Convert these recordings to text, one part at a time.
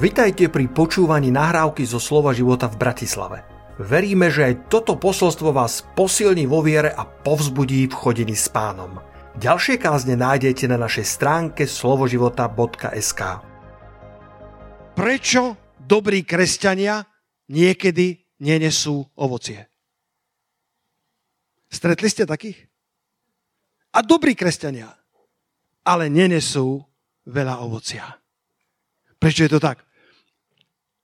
Vitajte pri počúvaní nahrávky zo Slova života v Bratislave. Veríme, že aj toto posolstvo vás posilní vo viere a povzbudí v chodení s pánom. Ďalšie kázne nájdete na našej stránke slovoživota.sk Prečo dobrí kresťania niekedy nenesú ovocie? Stretli ste takých? A dobrí kresťania, ale nenesú veľa ovocia. Prečo je to tak?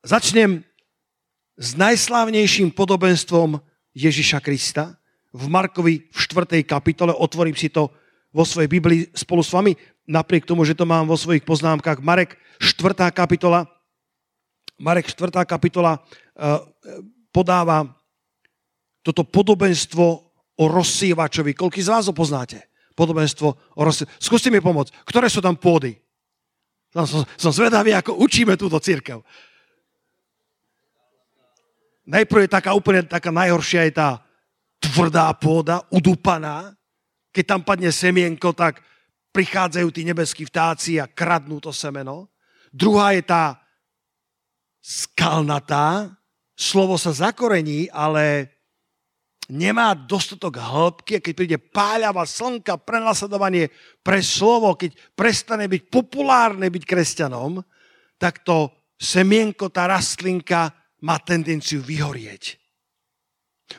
Začnem s najslávnejším podobenstvom Ježiša Krista v Markovi v 4. kapitole. Otvorím si to vo svojej Biblii spolu s vami, napriek tomu, že to mám vo svojich poznámkach. Marek 4. kapitola. Marek 4. kapitola uh, podáva toto podobenstvo o rozsievačovi. Koľký z vás ho poznáte? Podobenstvo o rozsievačovi. Skúste mi pomôcť. Ktoré sú tam pôdy? Som, som zvedavý, ako učíme túto církev. Najprv je taká úplne taká najhoršia je tá tvrdá pôda, udupaná. Keď tam padne semienko, tak prichádzajú tí nebeskí vtáci a kradnú to semeno. Druhá je tá skalnatá, slovo sa zakorení, ale nemá dostatok hĺbky a keď príde páľava slnka, prenasledovanie pre slovo, keď prestane byť populárne byť kresťanom, tak to semienko, tá rastlinka má tendenciu vyhorieť.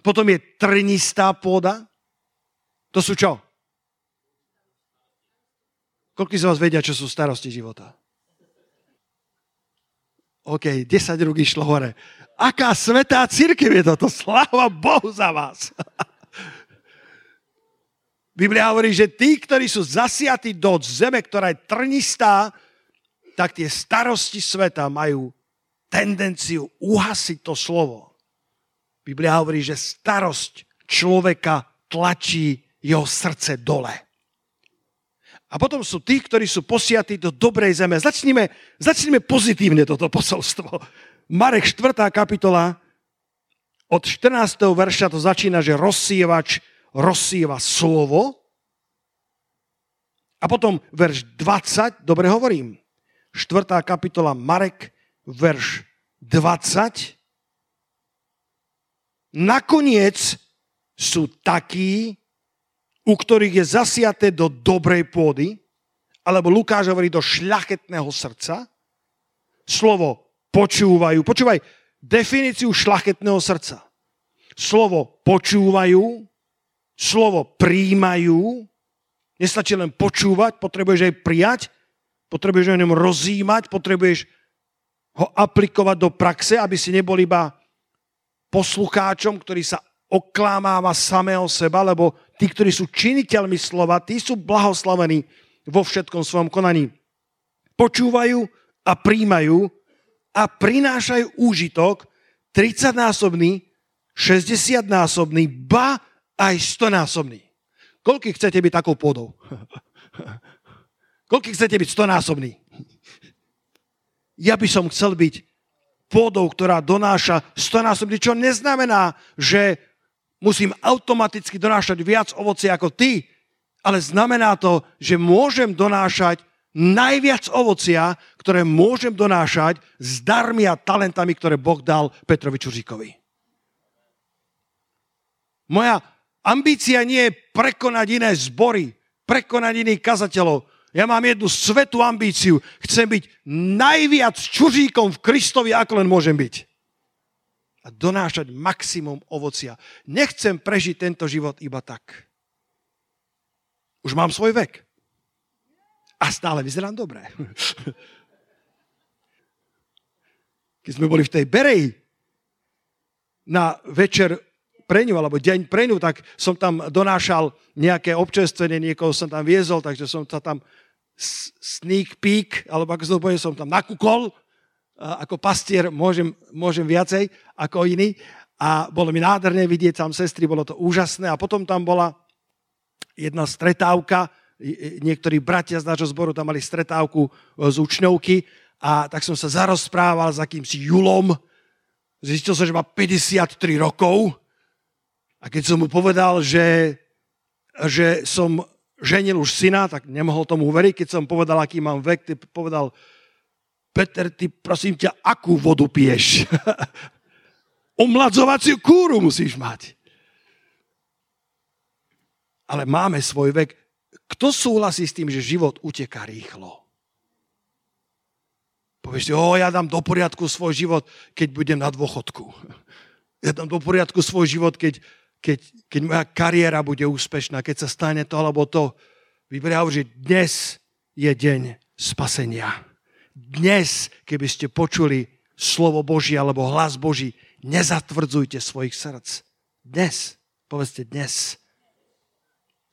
Potom je trnistá pôda. To sú čo? Koľko z vás vedia, čo sú starosti života? OK, 10 rúk išlo hore. Aká svetá církev je toto? Sláva Bohu za vás. Biblia hovorí, že tí, ktorí sú zasiatí do zeme, ktorá je trnistá, tak tie starosti sveta majú tendenciu uhasiť to slovo. Biblia hovorí, že starosť človeka tlačí jeho srdce dole. A potom sú tí, ktorí sú posiatí do dobrej zeme. Začnime, začnime pozitívne toto posolstvo. Marek 4. kapitola od 14. verša to začína, že rozsievač rozsieva slovo. A potom verš 20, dobre hovorím, 4. kapitola Marek verš 20. Nakoniec sú takí, u ktorých je zasiaté do dobrej pôdy, alebo Lukáš hovorí do šľachetného srdca. Slovo počúvajú. Počúvaj definíciu šľachetného srdca. Slovo počúvajú, slovo príjmajú, nestačí len počúvať, potrebuješ aj prijať, potrebuješ o ňom rozímať, potrebuješ ho aplikovať do praxe, aby si nebol iba poslucháčom, ktorý sa oklámáva samého seba, lebo tí, ktorí sú činiteľmi slova, tí sú blahoslavení vo všetkom svojom konaní. Počúvajú a príjmajú a prinášajú úžitok 30-násobný, 60-násobný, ba aj 100-násobný. Koľko chcete byť takou pôdou? Koľko chcete byť 100-násobný? Ja by som chcel byť pôdou, ktorá donáša stonásobne, čo neznamená, že musím automaticky donášať viac ovocia ako ty, ale znamená to, že môžem donášať najviac ovocia, ktoré môžem donášať s darmi a talentami, ktoré Boh dal Petrovi Čuříkovi. Moja ambícia nie je prekonať iné zbory, prekonať iných kazateľov. Ja mám jednu svetú ambíciu. Chcem byť najviac čuříkom v Kristovi, ako len môžem byť. A donášať maximum ovocia. Nechcem prežiť tento život iba tak. Už mám svoj vek. A stále vyzerám dobre. Keď sme boli v tej Bereji na večer pre ňu, alebo deň pre ňu, tak som tam donášal nejaké občerstvenie, niekoho som tam viezol, takže som sa tam sneak peek, alebo ako sa to povie, som tam nakúkol, ako pastier môžem, môžem viacej ako iný. A bolo mi nádherné vidieť tam sestry, bolo to úžasné. A potom tam bola jedna stretávka, niektorí bratia z nášho zboru tam mali stretávku e, z učňovky a tak som sa zarozprával s akýmsi Julom. Zistil som, že má 53 rokov a keď som mu povedal, že, že som ženil už syna, tak nemohol tomu uveriť. Keď som povedal, aký mám vek, ty povedal, Peter, ty prosím ťa, akú vodu piješ? Omladzovaciu kúru musíš mať. Ale máme svoj vek. Kto súhlasí s tým, že život uteká rýchlo? Povieš si, o, ja dám do poriadku svoj život, keď budem na dôchodku. Ja dám do poriadku svoj život, keď, keď, keď moja kariéra bude úspešná, keď sa stane to alebo to. Biblia hovorí, že dnes je deň spasenia. Dnes, keby ste počuli slovo Boží alebo hlas Boží, nezatvrdzujte svojich srdc. Dnes, povedzte dnes.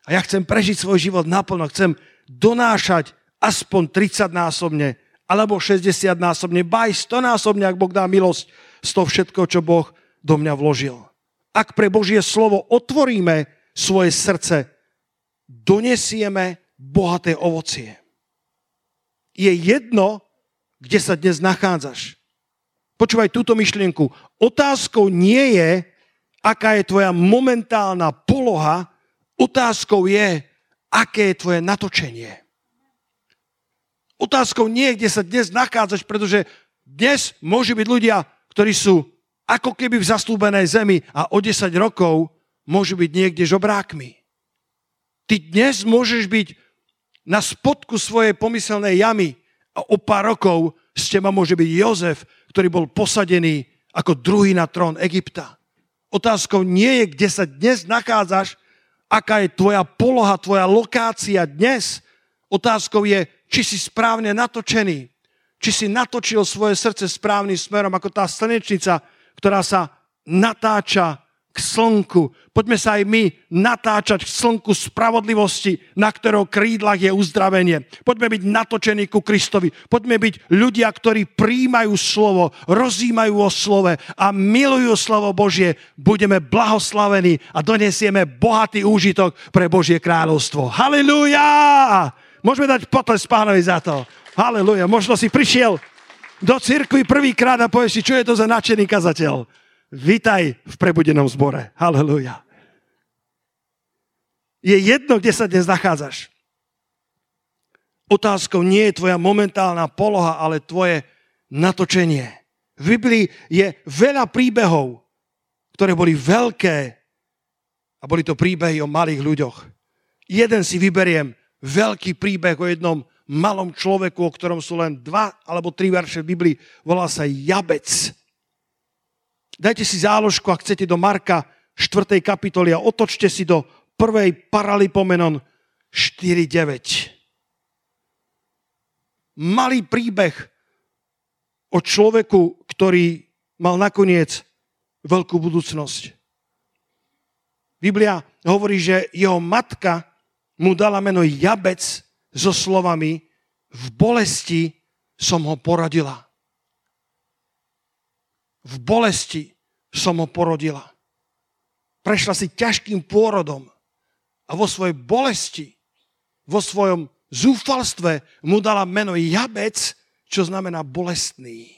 A ja chcem prežiť svoj život naplno, chcem donášať aspoň 30 násobne, alebo 60 násobne, baj 100 násobne, ak Boh dá milosť z toho všetko, čo Boh do mňa vložil. Ak pre Božie slovo otvoríme svoje srdce, donesieme bohaté ovocie. Je jedno, kde sa dnes nachádzaš. Počúvaj túto myšlienku. Otázkou nie je, aká je tvoja momentálna poloha, otázkou je, aké je tvoje natočenie. Otázkou nie je, kde sa dnes nachádzaš, pretože dnes môžu byť ľudia, ktorí sú ako keby v zastúbenej zemi a o 10 rokov môžu byť niekde žobrákmi. Ty dnes môžeš byť na spodku svojej pomyselnej jamy a o pár rokov z teba môže byť Jozef, ktorý bol posadený ako druhý na trón Egypta. Otázkou nie je, kde sa dnes nachádzaš, aká je tvoja poloha, tvoja lokácia dnes. Otázkou je, či si správne natočený, či si natočil svoje srdce správnym smerom, ako tá slnečnica, ktorá sa natáča k slnku. Poďme sa aj my natáčať k slnku spravodlivosti, na ktorého krídlach je uzdravenie. Poďme byť natočení ku Kristovi. Poďme byť ľudia, ktorí príjmajú slovo, rozímajú o slove a milujú slovo Božie. Budeme blahoslavení a donesieme bohatý úžitok pre Božie kráľovstvo. Halilúja! Môžeme dať potles pánovi za to. Halilúja. Možno si prišiel do cirkvi prvýkrát a povieš si, čo je to za nadšený kazateľ. Vítaj v prebudenom zbore. Halleluja. Je jedno, kde sa dnes nachádzaš. Otázkou nie je tvoja momentálna poloha, ale tvoje natočenie. V Biblii je veľa príbehov, ktoré boli veľké a boli to príbehy o malých ľuďoch. Jeden si vyberiem, veľký príbeh o jednom malom človeku, o ktorom sú len dva alebo tri verše v Biblii, volá sa Jabec. Dajte si záložku, ak chcete, do Marka 4. kapitoly a otočte si do 1. Paralipomenon 4.9. Malý príbeh o človeku, ktorý mal nakoniec veľkú budúcnosť. Biblia hovorí, že jeho matka mu dala meno Jabec so slovami v bolesti som ho poradila v bolesti som ho porodila. Prešla si ťažkým pôrodom a vo svojej bolesti, vo svojom zúfalstve mu dala meno Jabec, čo znamená bolestný.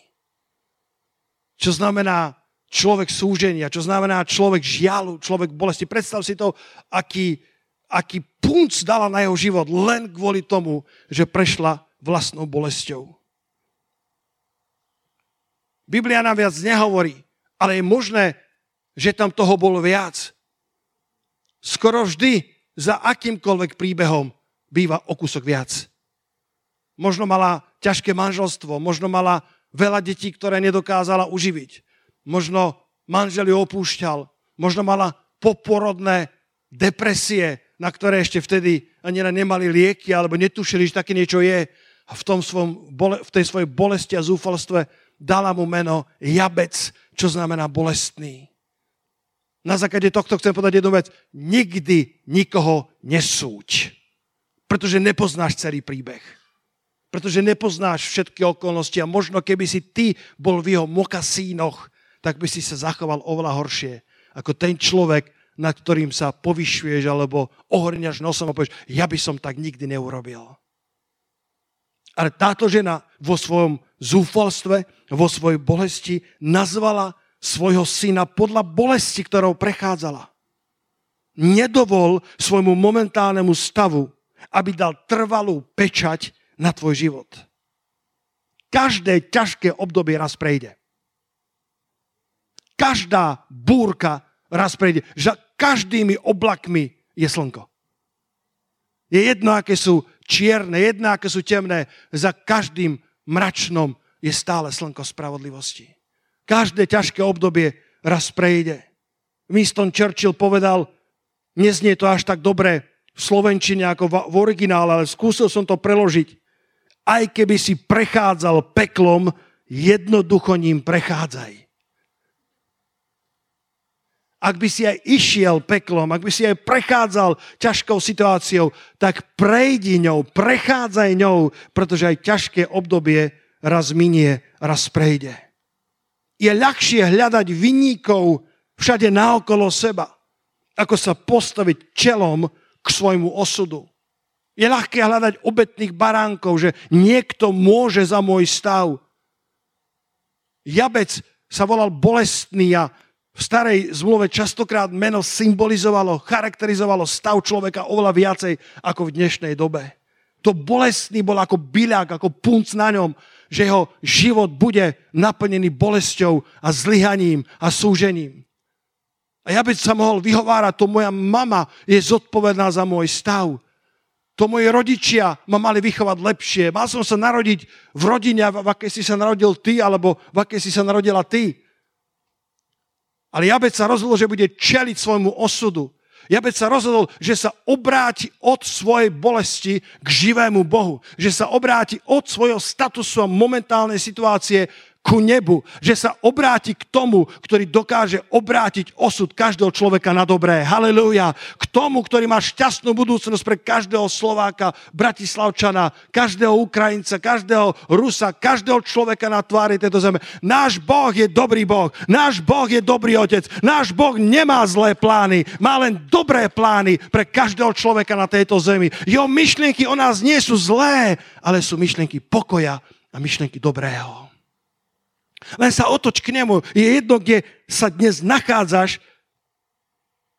Čo znamená človek súženia, čo znamená človek žialu, človek bolesti. Predstav si to, aký, aký punc dala na jeho život len kvôli tomu, že prešla vlastnou bolesťou. Biblia nám viac nehovorí, ale je možné, že tam toho bolo viac. Skoro vždy za akýmkoľvek príbehom býva o kúsok viac. Možno mala ťažké manželstvo, možno mala veľa detí, ktoré nedokázala uživiť. Možno manžel ju opúšťal, možno mala poporodné depresie, na ktoré ešte vtedy ani nemali lieky alebo netušili, že také niečo je. V, tom svojom, v tej svojej bolesti a zúfalstve dala mu meno Jabec, čo znamená bolestný. Na základe tohto chcem povedať jednu vec. Nikdy nikoho nesúď. Pretože nepoznáš celý príbeh. Pretože nepoznáš všetky okolnosti a možno keby si ty bol v jeho mokasínoch, tak by si sa zachoval oveľa horšie ako ten človek, nad ktorým sa povyšuješ alebo ohrňaš nosom a povieš, ja by som tak nikdy neurobil. Ale táto žena vo svojom zúfalstve, vo svojej bolesti nazvala svojho syna podľa bolesti, ktorou prechádzala. Nedovol svojmu momentálnemu stavu, aby dal trvalú pečať na tvoj život. Každé ťažké obdobie raz prejde. Každá búrka raz prejde. Každými oblakmi je slnko. Je jedno, aké sú čierne, jedno, aké sú temné. Za každým mračnom je stále slnko spravodlivosti. Každé ťažké obdobie raz prejde. Winston Churchill povedal, neznie to až tak dobre v slovenčine ako v originále, ale skúsil som to preložiť. Aj keby si prechádzal peklom, jednoducho ním prechádzaj ak by si aj išiel peklom, ak by si aj prechádzal ťažkou situáciou, tak prejdi ňou, prechádzaj ňou, pretože aj ťažké obdobie raz minie, raz prejde. Je ľahšie hľadať vinníkov všade naokolo seba, ako sa postaviť čelom k svojmu osudu. Je ľahké hľadať obetných baránkov, že niekto môže za môj stav. Jabec sa volal bolestný a v starej zmluve častokrát meno symbolizovalo, charakterizovalo stav človeka oveľa viacej ako v dnešnej dobe. To bolestný bol ako byľak, ako punc na ňom, že jeho život bude naplnený bolesťou a zlyhaním a súžením. A ja by sa mohol vyhovárať, to moja mama je zodpovedná za môj stav. To moji rodičia ma mali vychovať lepšie. Mal som sa narodiť v rodine, v akej si sa narodil ty, alebo v akej si sa narodila ty. Ale Jabec sa rozhodol, že bude čeliť svojmu osudu. Jabec sa rozhodol, že sa obráti od svojej bolesti k živému Bohu. Že sa obráti od svojho statusu a momentálnej situácie ku nebu, že sa obráti k tomu, ktorý dokáže obrátiť osud každého človeka na dobré. Halelúja. K tomu, ktorý má šťastnú budúcnosť pre každého Slováka, Bratislavčana, každého Ukrajinca, každého Rusa, každého človeka na tvári tejto zeme. Náš Boh je dobrý Boh. Náš Boh je dobrý Otec. Náš Boh nemá zlé plány. Má len dobré plány pre každého človeka na tejto zemi. Jeho myšlienky o nás nie sú zlé, ale sú myšlienky pokoja a myšlienky dobrého. Len sa otoč k nemu. Je jedno, kde sa dnes nachádzaš,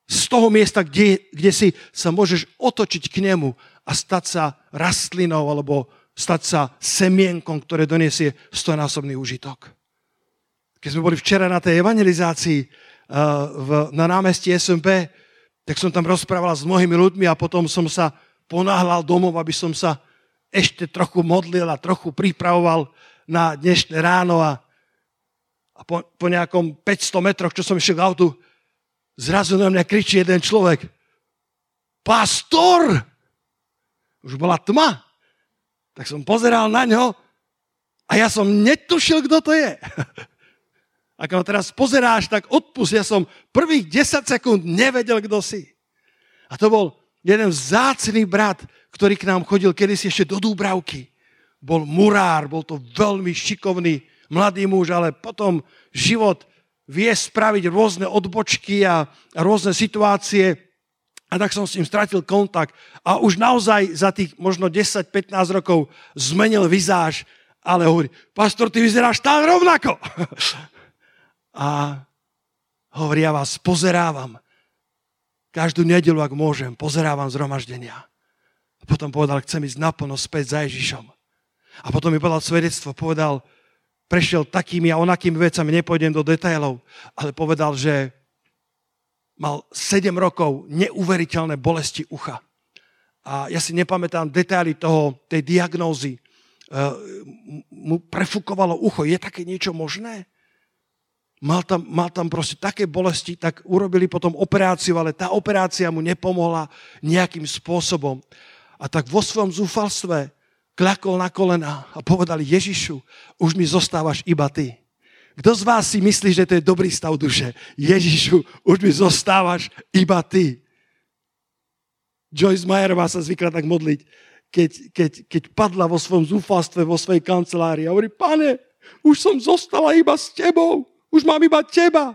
z toho miesta, kde, kde si sa môžeš otočiť k nemu a stať sa rastlinou alebo stať sa semienkom, ktoré donesie stojnásobný užitok. Keď sme boli včera na tej evangelizácii uh, v, na námestí SMP, tak som tam rozprával s mnohými ľuďmi a potom som sa ponáhľal domov, aby som sa ešte trochu modlil a trochu pripravoval na dnešné ráno a a po, po nejakom 500 metroch, čo som išiel k autu, zrazu na mňa kričí jeden človek. Pastor! Už bola tma. Tak som pozeral na ňo a ja som netušil, kto to je. Ak ma teraz pozeráš, tak odpust. Ja som prvých 10 sekúnd nevedel, kto si. A to bol jeden vzácný brat, ktorý k nám chodil kedysi ešte do Dúbravky. Bol murár, bol to veľmi šikovný mladý muž, ale potom život vie spraviť rôzne odbočky a, rôzne situácie. A tak som s ním stratil kontakt. A už naozaj za tých možno 10-15 rokov zmenil vizáž, ale hovorí, pastor, ty vyzeráš tam rovnako. a hovorí, ja vás pozerávam. Každú nedelu, ak môžem, pozerávam zhromaždenia. A potom povedal, chcem ísť naplno späť za Ježišom. A potom mi povedal svedectvo, povedal, prešiel takými a onakými vecami, nepôjdem do detailov, ale povedal, že mal 7 rokov neuveriteľné bolesti ucha. A ja si nepamätám detaily toho, tej diagnózy. Uh, mu prefukovalo ucho. Je také niečo možné? Mal tam, mal tam proste také bolesti, tak urobili potom operáciu, ale tá operácia mu nepomohla nejakým spôsobom. A tak vo svojom zúfalstve klakol na kolena a povedal, Ježišu, už mi zostávaš iba ty. Kto z vás si myslí, že to je dobrý stav duše? Ježišu, už mi zostávaš iba ty. Joyce Meyerová sa zvykla tak modliť, keď, keď, keď padla vo svojom zúfalstve, vo svojej kancelárii a hovorí, pane, už som zostala iba s tebou, už mám iba teba.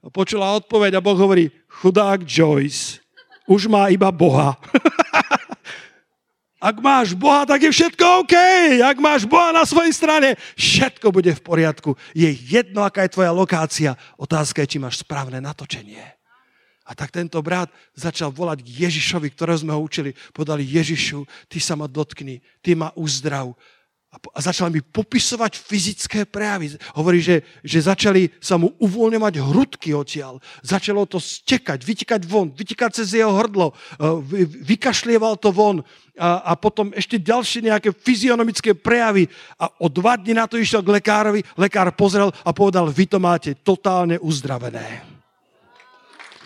A počula odpoveď a Boh hovorí, chudák Joyce, už má iba Boha. Ak máš Boha, tak je všetko OK. Ak máš Boha na svojej strane, všetko bude v poriadku. Je jedno, aká je tvoja lokácia. Otázka je, či máš správne natočenie. A tak tento brat začal volať Ježišovi, ktorého sme ho učili. Podali Ježišu, ty sa ma dotkni, ty ma uzdrav. A začal mi popisovať fyzické prejavy. Hovorí, že, že začali sa mu uvoľňovať hrudky odtiaľ. Začalo to stekať, vytikať von, vytikať cez jeho hrdlo, e, vykašlieval to von a, a potom ešte ďalšie nejaké fyzionomické prejavy. A o dva dní na to išiel k lekárovi, lekár pozrel a povedal, vy to máte totálne uzdravené.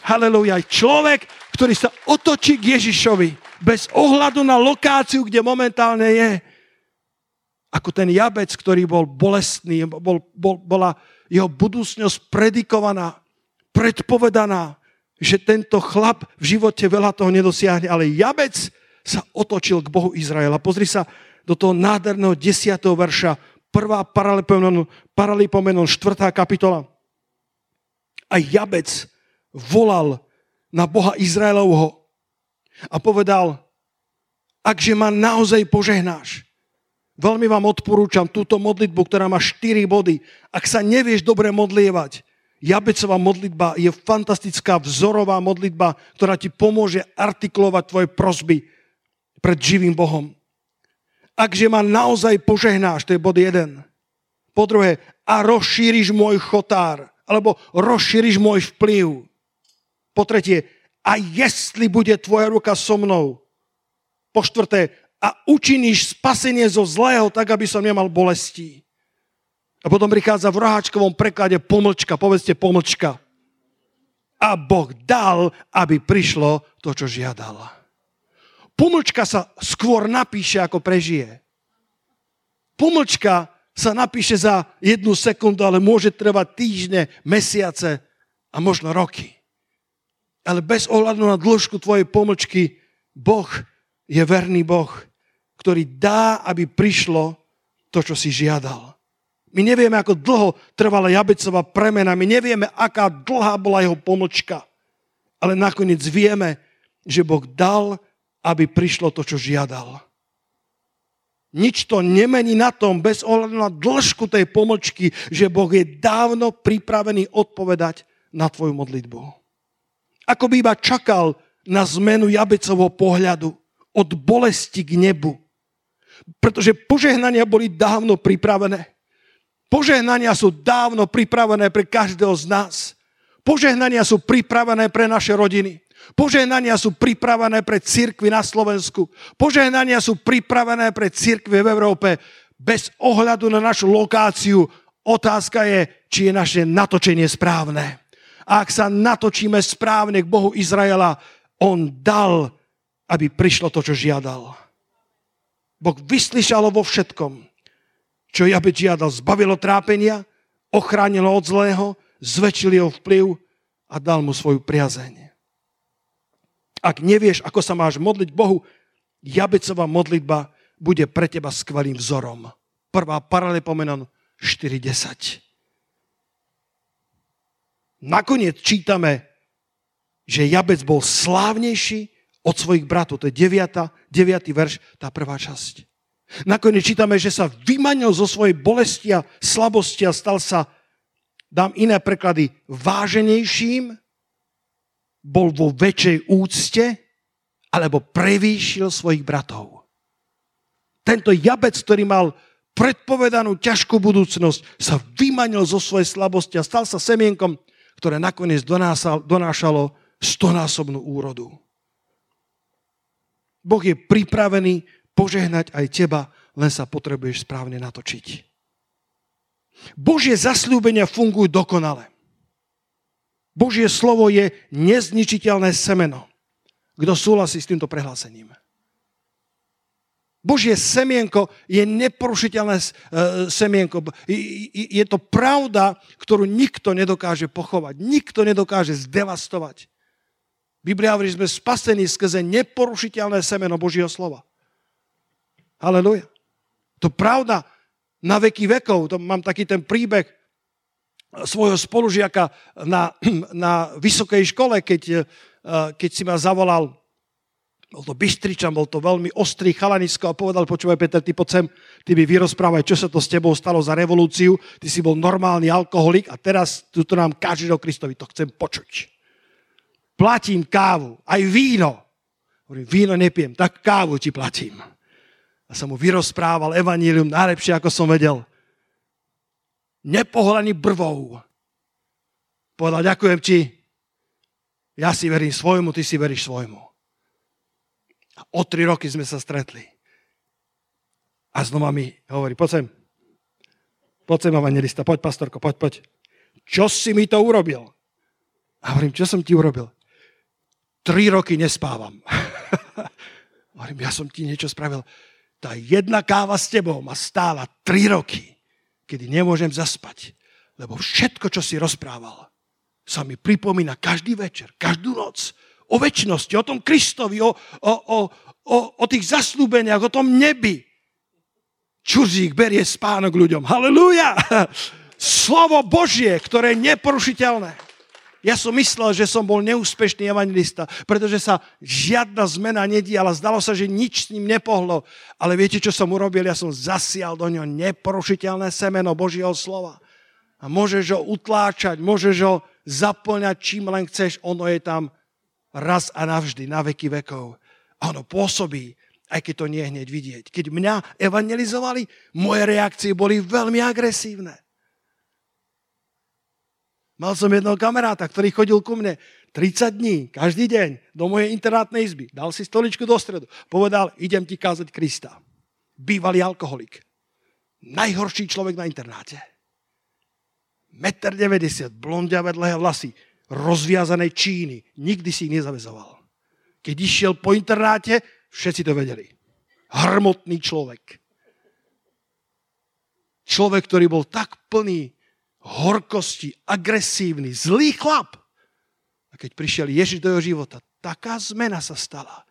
Halelujá. Človek, ktorý sa otočí k Ježišovi bez ohľadu na lokáciu, kde momentálne je ako ten jabec, ktorý bol bolestný, bol, bol, bola jeho budúcnosť predikovaná, predpovedaná, že tento chlap v živote veľa toho nedosiahne, ale jabec sa otočil k Bohu Izraela. Pozri sa do toho nádherného 10. verša, prvá paralipomenon, 4. kapitola. A jabec volal na Boha Izraelovho a povedal, akže ma naozaj požehnáš, Veľmi vám odporúčam túto modlitbu, ktorá má 4 body. Ak sa nevieš dobre modlievať, Jabecová modlitba je fantastická vzorová modlitba, ktorá ti pomôže artikulovať tvoje prosby pred živým Bohom. Akže ma naozaj požehnáš, to je bod 1. Po druhé, a rozšíriš môj chotár, alebo rozšíriš môj vplyv. Po tretie, a jestli bude tvoja ruka so mnou. Po štvrté, a učiníš spasenie zo zlého tak, aby som nemal bolesti. A potom prichádza v roháčkovom preklade pomlčka, povedzte pomlčka. A Boh dal, aby prišlo to, čo žiadal. Pomlčka sa skôr napíše, ako prežije. Pomlčka sa napíše za jednu sekundu, ale môže trvať týždne, mesiace a možno roky. Ale bez ohľadu na dĺžku tvojej pomlčky, Boh je verný Boh ktorý dá, aby prišlo to, čo si žiadal. My nevieme, ako dlho trvala Jabecová premena, my nevieme, aká dlhá bola jeho pomlčka, ale nakoniec vieme, že Boh dal, aby prišlo to, čo žiadal. Nič to nemení na tom, bez ohľadu na dĺžku tej pomlčky, že Boh je dávno pripravený odpovedať na tvoju modlitbu. Ako by iba čakal na zmenu Jabecovho pohľadu od bolesti k nebu pretože požehnania boli dávno pripravené. Požehnania sú dávno pripravené pre každého z nás. Požehnania sú pripravené pre naše rodiny. Požehnania sú pripravené pre cirkvy na Slovensku. Požehnania sú pripravené pre cirkvy v Európe. Bez ohľadu na našu lokáciu otázka je, či je naše natočenie správne. A ak sa natočíme správne k Bohu Izraela, on dal, aby prišlo to, čo žiadal. Boh vyslyšalo vo všetkom, čo Jabec žiadal. Zbavilo trápenia, ochránilo od zlého, zväčšil jeho vplyv a dal mu svoju priazeň. Ak nevieš, ako sa máš modliť Bohu, Jabecová modlitba bude pre teba skvelým vzorom. Prvá paralepomenon 4.10. Nakoniec čítame, že Jabec bol slávnejší od svojich bratov. To je 9. 9. verš, tá prvá časť. Nakoniec čítame, že sa vymanil zo svojej bolesti a slabosti a stal sa, dám iné preklady, váženejším, bol vo väčšej úcte, alebo prevýšil svojich bratov. Tento jabec, ktorý mal predpovedanú ťažkú budúcnosť, sa vymanil zo svojej slabosti a stal sa semienkom, ktoré nakoniec donášalo stonásobnú úrodu. Boh je pripravený požehnať aj teba, len sa potrebuješ správne natočiť. Božie zasľúbenia fungujú dokonale. Božie slovo je nezničiteľné semeno. Kto súhlasí s týmto prehlásením? Božie semienko je neporušiteľné e, semienko. Je to pravda, ktorú nikto nedokáže pochovať. Nikto nedokáže zdevastovať. Biblia hovorí, že sme spasení skrze neporušiteľné semeno Božieho slova. Haleluja. To pravda na veky vekov. To mám taký ten príbeh svojho spolužiaka na, na vysokej škole, keď, eh, keď si ma zavolal bol to Bystričan, bol to veľmi ostrý chalanisko a povedal, počúvaj Peter, ty poď sem, ty mi vyrozprávaj, čo sa to s tebou stalo za revolúciu, ty si bol normálny alkoholik a teraz tu nám kážeš o Kristovi, to chcem počuť platím kávu, aj víno. Hovorím, víno nepijem, tak kávu ti platím. A som mu vyrozprával evanílium najlepšie, ako som vedel. Nepohľadný brvou. Povedal, ďakujem ti, ja si verím svojmu, ty si veríš svojmu. A o tri roky sme sa stretli. A znova mi hovorí, poď sem. Poď sem, evangelista, poď, pastorko, poď, poď. Čo si mi to urobil? A hovorím, čo som ti urobil? Tri roky nespávam. hovorím, ja som ti niečo spravil. Tá jedna káva s tebou ma stála tri roky, kedy nemôžem zaspať. Lebo všetko, čo si rozprával, sa mi pripomína každý večer, každú noc. O väčšnosti, o tom Kristovi, o, o, o, o, o tých zaslúbeniach, o tom nebi. Čurzík berie spánok ľuďom. Halelúja! Slovo Božie, ktoré je neporušiteľné. Ja som myslel, že som bol neúspešný evangelista, pretože sa žiadna zmena nediala. Zdalo sa, že nič s ním nepohlo. Ale viete, čo som urobil? Ja som zasial do ňoho neporušiteľné semeno Božieho slova. A môžeš ho utláčať, môžeš ho zaplňať čím len chceš. Ono je tam raz a navždy, na veky vekov. A ono pôsobí, aj keď to nie je hneď vidieť. Keď mňa evangelizovali, moje reakcie boli veľmi agresívne. Mal som jedného kamaráta, ktorý chodil ku mne 30 dní, každý deň, do mojej internátnej izby. Dal si stoličku do stredu. Povedal, idem ti kázať Krista. Bývalý alkoholik. Najhorší človek na internáte. 1,90 m, blondiavé dlhé vlasy, rozviazané číny. Nikdy si ich nezavezoval. Keď išiel po internáte, všetci to vedeli. Hrmotný človek. Človek, ktorý bol tak plný horkosti, agresívny, zlý chlap. A keď prišiel Ježiš do jeho života, taká zmena sa stala,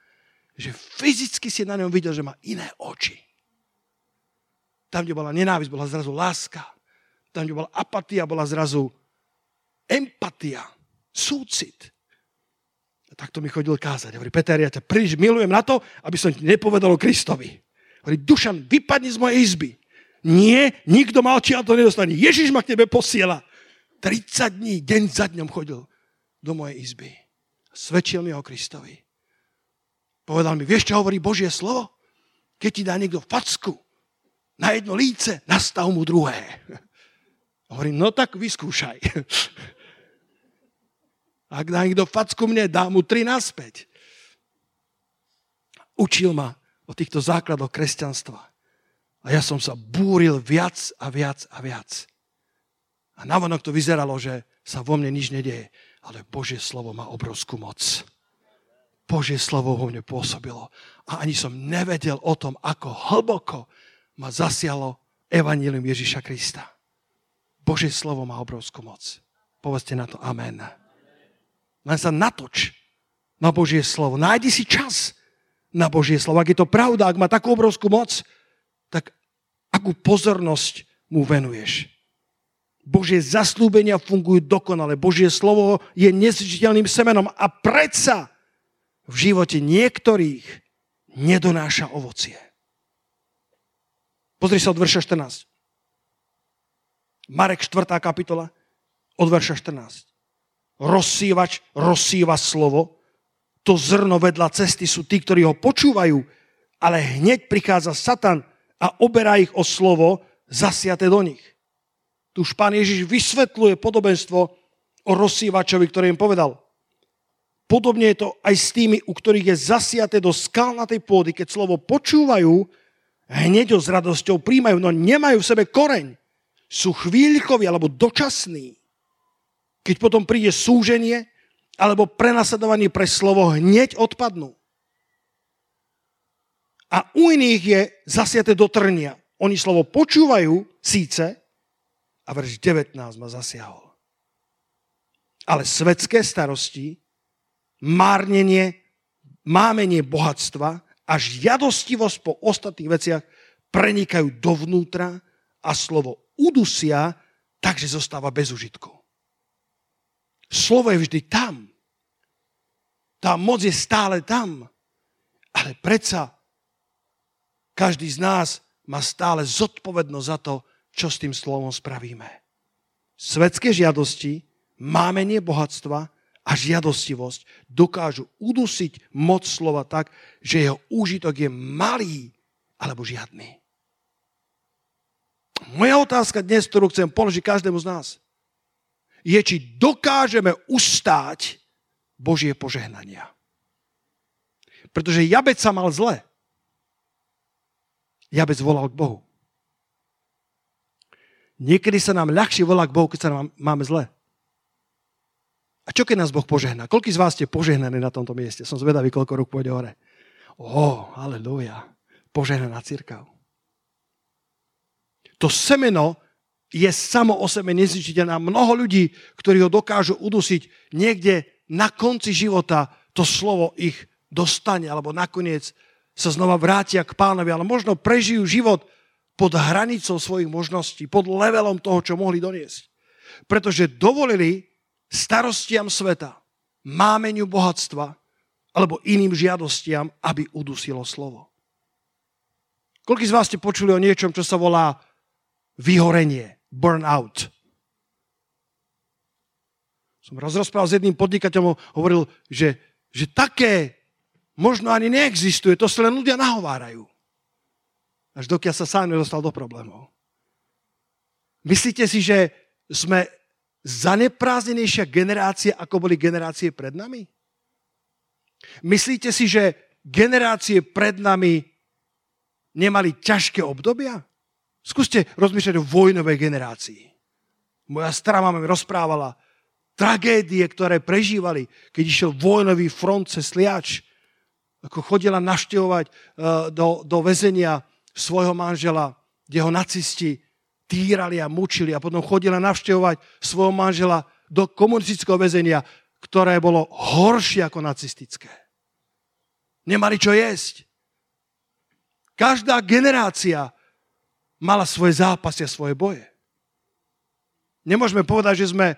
že fyzicky si na ňom videl, že má iné oči. Tam, kde bola nenávisť, bola zrazu láska. Tam, kde bola apatia, bola zrazu empatia, súcit. A takto mi chodil kázať. Hovorí, Peter, ja ťa príliš milujem na to, aby som ti nepovedal o Kristovi. Hovorí, Dušan, vypadni z mojej izby. Nie, nikto ma odtiaľ to nedostane. Ježiš ma k tebe posiela. 30 dní, deň za dňom chodil do mojej izby. Svedčil mi o Kristovi. Povedal mi, vieš, čo hovorí Božie slovo? Keď ti dá niekto facku na jedno líce, nastav mu druhé. Hovorím, no tak vyskúšaj. Ak dá niekto facku mne, dá mu tri naspäť. Učil ma o týchto základoch kresťanstva. A ja som sa búril viac a viac a viac. A navonok to vyzeralo, že sa vo mne nič nedieje. Ale Božie slovo má obrovskú moc. Božie slovo vo mne pôsobilo. A ani som nevedel o tom, ako hlboko ma zasialo evanílium Ježiša Krista. Božie slovo má obrovskú moc. Povedzte na to amen. Len sa natoč na Božie slovo. Nájdi si čas na Božie slovo. Ak je to pravda, ak má takú obrovskú moc, akú pozornosť mu venuješ. Božie zaslúbenia fungujú dokonale. Božie slovo je nezžiteľným semenom a predsa v živote niektorých nedonáša ovocie. Pozri sa od verša 14. Marek 4. kapitola od verša 14. Rozsývač rozsýva slovo, to zrno vedľa cesty sú tí, ktorí ho počúvajú, ale hneď prichádza Satan a oberá ich o slovo zasiate do nich. Tu už pán Ježiš vysvetľuje podobenstvo o rozsývačovi, ktorý im povedal. Podobne je to aj s tými, u ktorých je zasiate do skalnatej pôdy, keď slovo počúvajú, hneď ho s radosťou príjmajú, no nemajú v sebe koreň. Sú chvíľkoví alebo dočasní. Keď potom príde súženie alebo prenasledovanie pre slovo, hneď odpadnú. A u iných je zasiate do trnia. Oni slovo počúvajú síce a verš 19 ma zasiahol. Ale svetské starosti, márnenie, mámenie bohatstva a žiadostivosť po ostatných veciach prenikajú dovnútra a slovo udusia, takže zostáva bez užitku. Slovo je vždy tam. Tá moc je stále tam. Ale predsa každý z nás má stále zodpovednosť za to, čo s tým slovom spravíme. Svetské žiadosti, mámenie bohatstva a žiadostivosť dokážu udusiť moc slova tak, že jeho úžitok je malý alebo žiadny. Moja otázka dnes, ktorú chcem položiť každému z nás, je, či dokážeme ustáť Božie požehnania. Pretože Jabec sa mal zle. Jabec volal k Bohu. Niekedy sa nám ľahšie volá k Bohu, keď sa nám máme zle. A čo keď nás Boh požehná? Koľký z vás ste požehnaní na tomto mieste? Som zvedavý, koľko rúk pôjde hore. Ó, aleluja. Požehnaná církav. To semeno je samo o sebe nezničiteľné. Mnoho ľudí, ktorí ho dokážu udusiť niekde na konci života, to slovo ich dostane, alebo nakoniec sa znova vrátia k pánovi, ale možno prežijú život pod hranicou svojich možností, pod levelom toho, čo mohli doniesť. Pretože dovolili starostiam sveta, mámeniu bohatstva alebo iným žiadostiam, aby udusilo slovo. Koľko z vás ste počuli o niečom, čo sa volá vyhorenie, burnout. Som raz rozprával s jedným podnikateľom, hovoril, že, že také možno ani neexistuje, to sa len ľudia nahovárajú. Až dokiaľ sa sám nedostal do problémov. Myslíte si, že sme zaneprázdnenejšia generácia, ako boli generácie pred nami? Myslíte si, že generácie pred nami nemali ťažké obdobia? Skúste rozmýšľať o vojnovej generácii. Moja stará mama mi rozprávala tragédie, ktoré prežívali, keď išiel vojnový front cez Sliač. Ako chodila naštevovať uh, do, do väzenia svojho manžela, kde ho nacisti týrali a mučili a potom chodila navštevovať svojho manžela do komunistického väzenia, ktoré bolo horšie ako nacistické. Nemali čo jesť. Každá generácia mala svoje zápasy a svoje boje. Nemôžeme povedať, že sme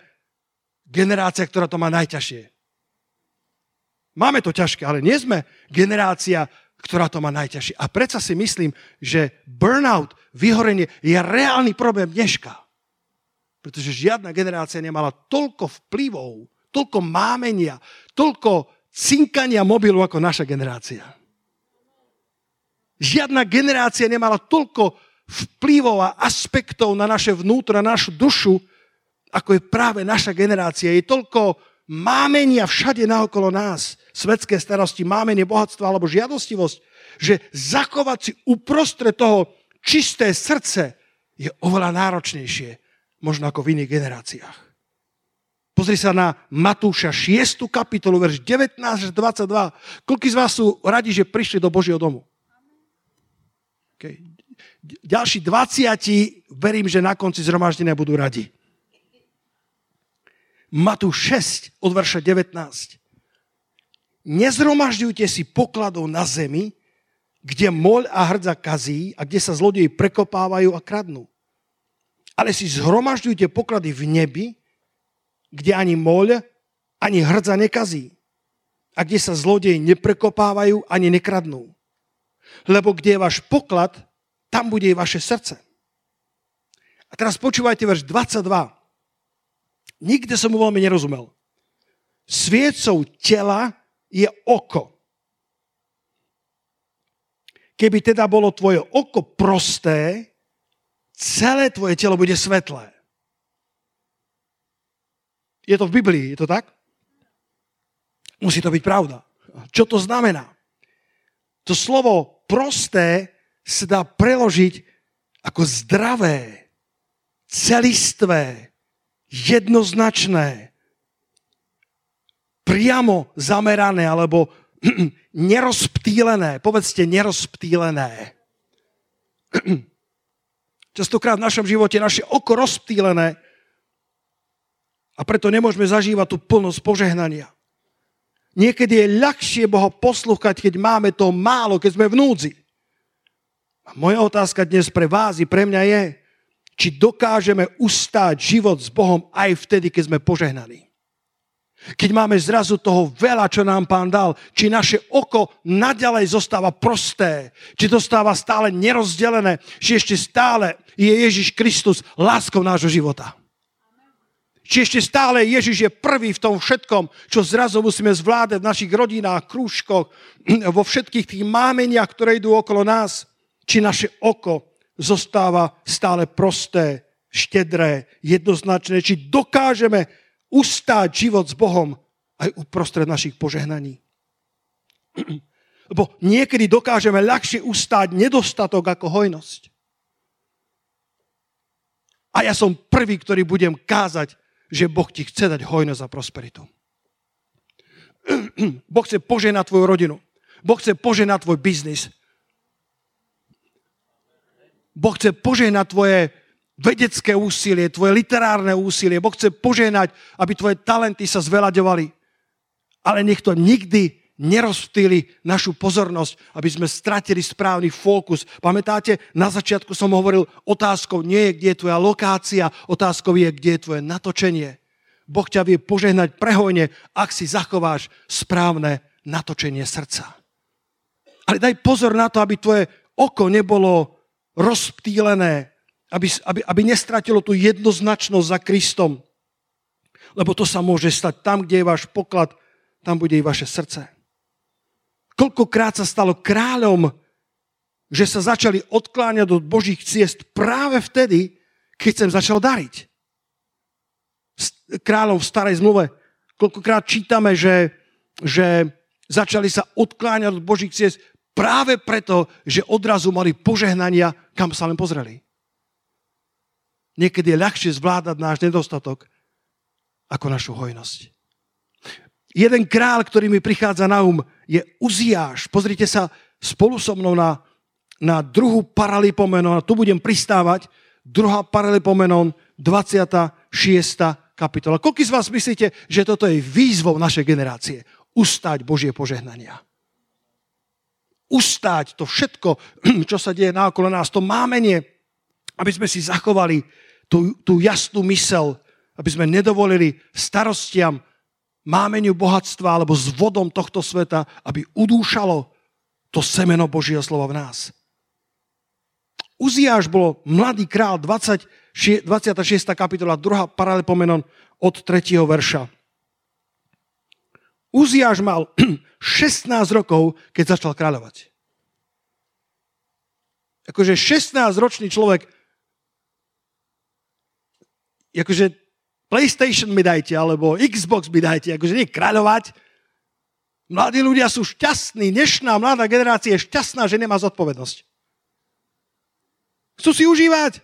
generácia, ktorá to má najťažšie. Máme to ťažké, ale nie sme generácia, ktorá to má najťažšie. A predsa si myslím, že burnout, vyhorenie je reálny problém dneška. Pretože žiadna generácia nemala toľko vplyvov, toľko mámenia, toľko cinkania mobilu ako naša generácia. Žiadna generácia nemala toľko vplyvov a aspektov na naše vnútro, na našu dušu, ako je práve naša generácia. Je toľko mámenia všade naokolo nás, svetské starosti, mámenie bohatstva alebo žiadostivosť, že zachovať si uprostred toho čisté srdce je oveľa náročnejšie, možno ako v iných generáciách. Pozri sa na Matúša 6. kapitolu, verš 19 až 22. Koľký z vás sú radi, že prišli do Božieho domu? Okay ďalší 20, verím, že na konci zhromaždenia budú radi. Matúš 6 od verša 19. Nezhromažďujte si pokladov na zemi, kde moľ a hrdza kazí a kde sa zlodeji prekopávajú a kradnú. Ale si zhromažďujte poklady v nebi, kde ani moľ, ani hrdza nekazí. A kde sa zlodeji neprekopávajú ani nekradnú. Lebo kde je váš poklad, tam bude i vaše srdce. A teraz počúvajte verš 22. Nikde som mu veľmi nerozumel. Sviecou tela je oko. Keby teda bolo tvoje oko prosté, celé tvoje telo bude svetlé. Je to v Biblii, je to tak? Musí to byť pravda. Čo to znamená? To slovo prosté sa dá preložiť ako zdravé, celistvé, jednoznačné, priamo zamerané alebo nerozptýlené. Povedzte nerozptýlené. Častokrát v našom živote naše oko rozptýlené a preto nemôžeme zažívať tú plnosť požehnania. Niekedy je ľahšie Boha poslúchať, keď máme to málo, keď sme v núdzi. A moja otázka dnes pre vás i pre mňa je, či dokážeme ustáť život s Bohom aj vtedy, keď sme požehnaní. Keď máme zrazu toho veľa, čo nám pán dal, či naše oko naďalej zostáva prosté, či to stáva stále nerozdelené, či ešte stále je Ježiš Kristus láskou nášho života. Či ešte stále Ježiš je prvý v tom všetkom, čo zrazu musíme zvládať v našich rodinách, krúžkoch, vo všetkých tých mámeniach, ktoré idú okolo nás. či naše oko zostáva stále prosté, štedré, jednoznačné, či dokážeme ustáť život s Bohom aj uprostred našich požehnaní. Lebo niekedy dokážeme ľahšie ustáť nedostatok ako hojnosť. A ja som prvý, ktorý budem kázať, že Boh ti chce dať hojnosť a prosperitu. Boh chce poženať tvoju rodinu. Boh chce poženať tvoj biznis. Boh chce poženať tvoje vedecké úsilie, tvoje literárne úsilie. Boh chce poženať, aby tvoje talenty sa zvelaďovali. Ale nech to nikdy nerozptýli našu pozornosť, aby sme stratili správny fokus. Pamätáte, na začiatku som hovoril, otázkou nie je, kde je tvoja lokácia, otázkou je, kde je tvoje natočenie. Boh ťa vie požehnať prehojne, ak si zachováš správne natočenie srdca. Ale daj pozor na to, aby tvoje oko nebolo rozptýlené, aby, aby, aby nestratilo tú jednoznačnosť za Kristom. Lebo to sa môže stať tam, kde je váš poklad, tam bude i vaše srdce. Koľkokrát sa stalo kráľom, že sa začali odkláňať od Božích ciest práve vtedy, keď sa im začal dariť. Kráľom v starej zmluve. Koľkokrát čítame, že, že začali sa odkláňať od Božích ciest práve preto, že odrazu mali požehnania, kam sa len pozreli. Niekedy je ľahšie zvládať náš nedostatok ako našu hojnosť. Jeden král, ktorý mi prichádza na um, je Uziáš. Pozrite sa spolu so mnou na, na druhú paralipomenon, tu budem pristávať, druhá paralipomenon, 26. kapitola. Koľko z vás myslíte, že toto je výzvou našej generácie? Ustať Božie požehnania. Ustáť to všetko, čo sa deje náokolo nás, to mámenie, aby sme si zachovali tú, tú jasnú mysel, aby sme nedovolili starostiam, mámeniu bohatstva alebo s vodom tohto sveta, aby udúšalo to semeno Božieho slova v nás. Uziáš bol mladý král, 20, 26. kapitola, 2. paralepomenon od 3. verša. Uziáš mal 16 rokov, keď začal kráľovať. Akože 16-ročný človek akože PlayStation mi dajte, alebo Xbox mi dajte, akože nie kráľovať. Mladí ľudia sú šťastní, dnešná mladá generácia je šťastná, že nemá zodpovednosť. Chcú si užívať.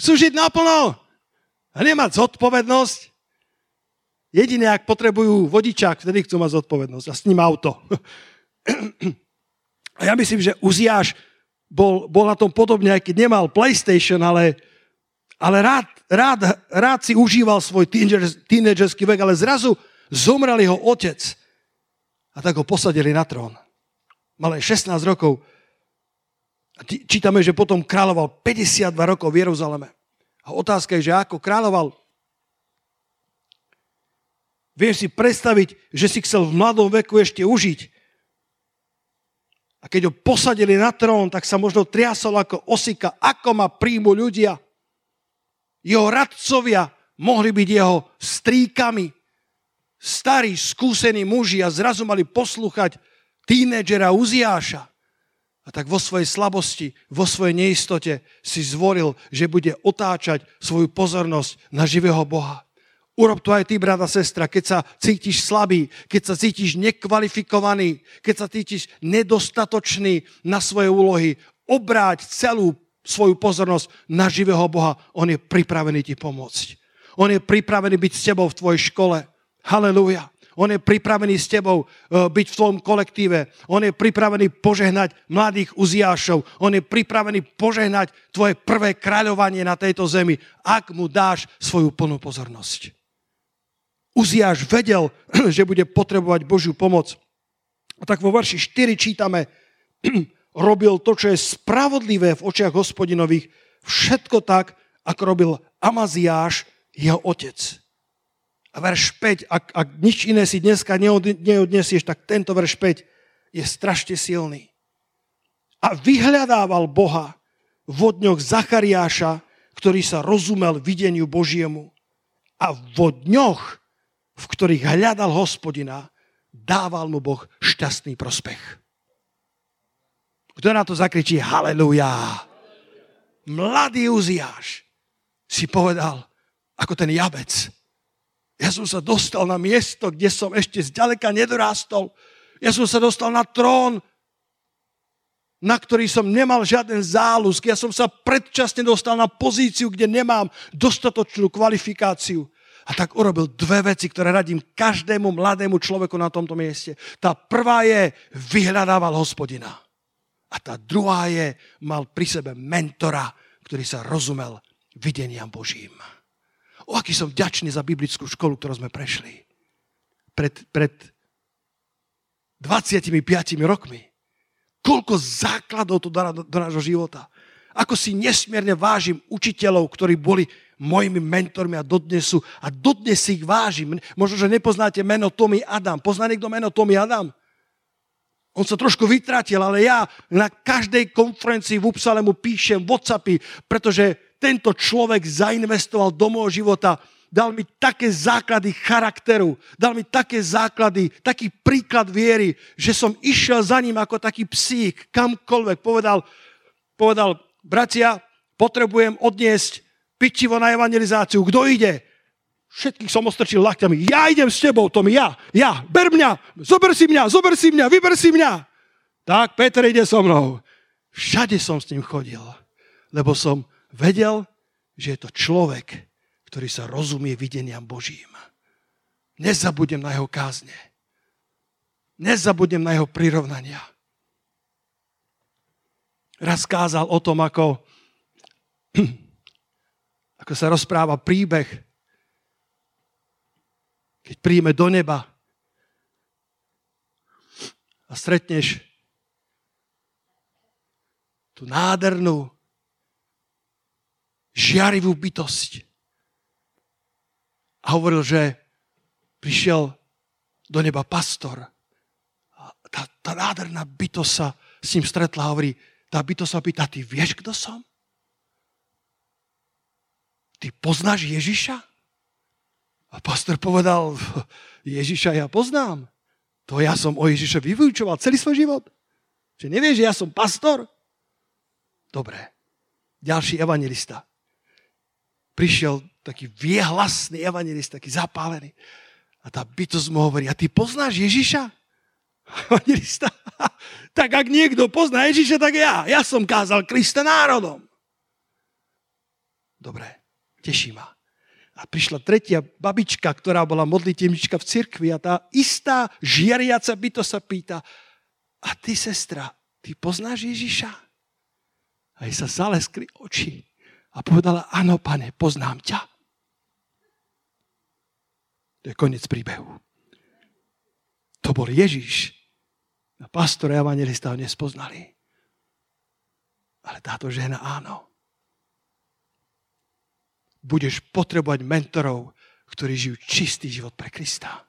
Chcú žiť naplno. A nemať zodpovednosť. Jediné, ak potrebujú vodičák, vtedy chcú mať zodpovednosť a s ním auto. A ja myslím, že Uziáš bol, bol na tom podobne, aj keď nemal PlayStation, ale ale rád, rád, rád si užíval svoj tínedžerský vek, ale zrazu zomrel jeho otec a tak ho posadili na trón. Mal len 16 rokov. A čítame, že potom kráľoval 52 rokov v Jeruzaleme. A otázka je, že ako kráľoval. Vieš si predstaviť, že si chcel v mladom veku ešte užiť. A keď ho posadili na trón, tak sa možno triasol ako osika, ako ma príjmu ľudia jeho radcovia mohli byť jeho stríkami, starí, skúsení muži a zrazu mali poslúchať tínedžera Uziáša. A tak vo svojej slabosti, vo svojej neistote si zvoril, že bude otáčať svoju pozornosť na živého Boha. Urob to aj ty, brata, sestra, keď sa cítiš slabý, keď sa cítiš nekvalifikovaný, keď sa cítiš nedostatočný na svoje úlohy. Obráť celú svoju pozornosť na živého Boha. On je pripravený ti pomôcť. On je pripravený byť s tebou v tvojej škole. Halelúja. On je pripravený s tebou e, byť v tvojom kolektíve. On je pripravený požehnať mladých uziášov. On je pripravený požehnať tvoje prvé kráľovanie na tejto zemi, ak mu dáš svoju plnú pozornosť. Uziáš vedel, že bude potrebovať Božiu pomoc. A tak vo verši 4 čítame, robil to, čo je spravodlivé v očiach hospodinových, všetko tak, ako robil Amaziáš, jeho otec. A verš 5, ak, ak nič iné si dneska neodnesieš, tak tento verš 5 je strašne silný. A vyhľadával Boha v dňoch Zachariáša, ktorý sa rozumel videniu Božiemu. A vo dňoch, v ktorých hľadal hospodina, dával mu Boh šťastný prospech. Kto na to zakričí haleluja? Mladý Uziáš si povedal, ako ten jabec. Ja som sa dostal na miesto, kde som ešte zďaleka nedorástol. Ja som sa dostal na trón, na ktorý som nemal žiaden záľusk. Ja som sa predčasne dostal na pozíciu, kde nemám dostatočnú kvalifikáciu. A tak urobil dve veci, ktoré radím každému mladému človeku na tomto mieste. Tá prvá je, vyhľadával hospodina. A tá druhá je, mal pri sebe mentora, ktorý sa rozumel videniam Božím. O, aký som vďačný za biblickú školu, ktorú sme prešli. Pred, pred 25 rokmi. Koľko základov to dá do, nášho života. Ako si nesmierne vážim učiteľov, ktorí boli mojimi mentormi a dodnes sú. A dodnes si ich vážim. Možno, že nepoznáte meno Tommy Adam. Pozná niekto meno Tommy Adam? On sa trošku vytratil, ale ja na každej konferencii v Upsale mu píšem Whatsappy, pretože tento človek zainvestoval do môjho života, dal mi také základy charakteru, dal mi také základy, taký príklad viery, že som išiel za ním ako taký psík, kamkoľvek. Povedal, povedal, bratia, potrebujem odniesť pičivo na evangelizáciu. Kto ide? Všetkých som ostrčil lakťami. Ja idem s tebou, Tomi, ja, ja, ber mňa, zober si mňa, zober si mňa, vyber si mňa. Tak, Peter ide so mnou. Všade som s ním chodil, lebo som vedel, že je to človek, ktorý sa rozumie videniam Božím. Nezabudem na jeho kázne. Nezabudem na jeho prirovnania. Raz kázal o tom, ako, ako sa rozpráva príbeh keď príjme do neba a stretneš tú nádhernú, žiarivú bytosť. A hovoril, že prišiel do neba pastor. A tá, tá nádherná bytosť sa s ním stretla a hovorí, tá bytosť sa pýta, ty vieš, kto som? Ty poznáš Ježiša? A pastor povedal, Ježiša ja poznám. To ja som o Ježiša vyvúčoval celý svoj život. Že nevieš, že ja som pastor? Dobre. Ďalší evangelista. Prišiel taký viehlasný evangelista, taký zapálený. A tá bytosť mu hovorí, a ty poznáš Ježiša? Evangelista. tak ak niekto pozná Ježiša, tak ja. Ja som kázal Krista národom. Dobre, teší ma. A prišla tretia babička, ktorá bola modlitevnička v cirkvi a tá istá žiariaca byto sa pýta, a ty, sestra, ty poznáš Ježiša? A jej sa zaleskli oči a povedala, áno, pane, poznám ťa. To je koniec príbehu. To bol Ježiš. A pastor a evangelista ho nespoznali. Ale táto žena áno budeš potrebovať mentorov, ktorí žijú čistý život pre Krista.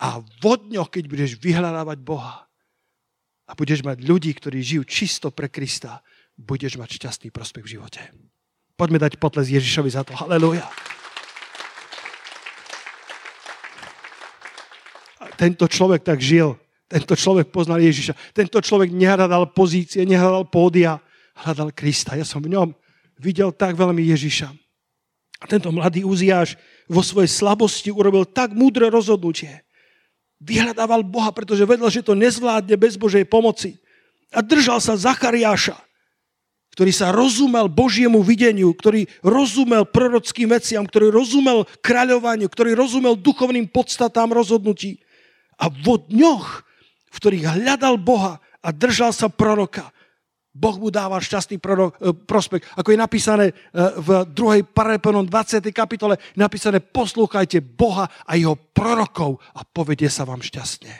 A vo dňoch, keď budeš vyhľadávať Boha a budeš mať ľudí, ktorí žijú čisto pre Krista, budeš mať šťastný prospech v živote. Poďme dať potles Ježišovi za to. Halelúja. Tento človek tak žil. Tento človek poznal Ježiša. Tento človek nehľadal pozície, nehľadal pódia, hľadal Krista. Ja som v ňom videl tak veľmi Ježiša. A tento mladý Uziáš vo svojej slabosti urobil tak múdre rozhodnutie. Vyhľadával Boha, pretože vedel, že to nezvládne bez Božej pomoci. A držal sa Zachariáša, ktorý sa rozumel Božiemu videniu, ktorý rozumel prorockým veciam, ktorý rozumel kráľovaniu, ktorý rozumel duchovným podstatám rozhodnutí. A vo dňoch, v ktorých hľadal Boha a držal sa proroka, Boh mu dáva šťastný prorok, e, prospekt. Ako je napísané e, v 2. Paraleponom 20. kapitole, napísané poslúchajte Boha a jeho prorokov a povedie sa vám šťastne.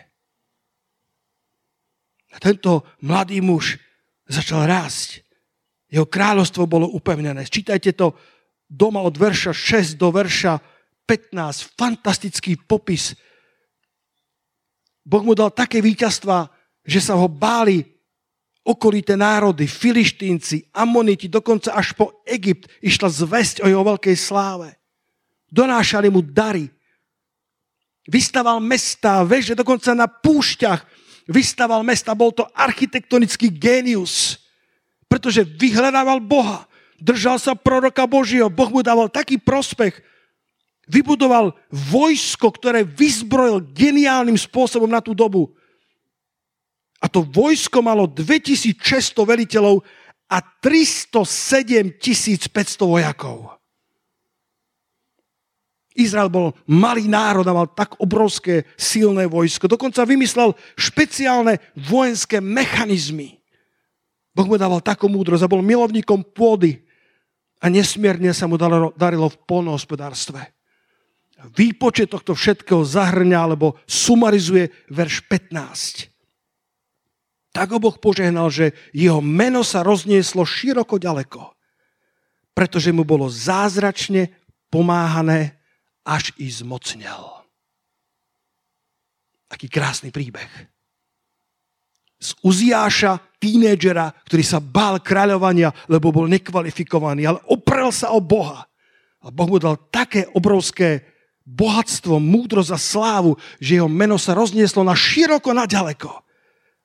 A tento mladý muž začal rásť. Jeho kráľovstvo bolo upevnené. Čítajte to doma od verša 6 do verša 15. Fantastický popis. Boh mu dal také víťazstva, že sa ho báli okolité národy, filištínci, amoniti, dokonca až po Egypt išla zväzť o jeho veľkej sláve. Donášali mu dary. Vystaval mestá, veže, dokonca na púšťach vystaval mesta, bol to architektonický génius, pretože vyhľadával Boha, držal sa proroka Božieho, Boh mu dával taký prospech, vybudoval vojsko, ktoré vyzbrojil geniálnym spôsobom na tú dobu. A to vojsko malo 2600 veliteľov a 307 500 vojakov. Izrael bol malý národ a mal tak obrovské silné vojsko. Dokonca vymyslel špeciálne vojenské mechanizmy. Boh mu dával takú múdrosť a bol milovníkom pôdy a nesmierne sa mu darilo v polnohospodárstve. Výpočet tohto všetkého zahrňa alebo sumarizuje verš 15. Tak ho Boh požehnal, že jeho meno sa roznieslo široko ďaleko, pretože mu bolo zázračne pomáhané až i zmocnel. Aký krásny príbeh. Z Uziáša, tínedžera, ktorý sa bál kráľovania, lebo bol nekvalifikovaný, ale oprel sa o Boha. A Boh mu dal také obrovské bohatstvo, múdrosť a slávu, že jeho meno sa roznieslo na široko, na ďaleko.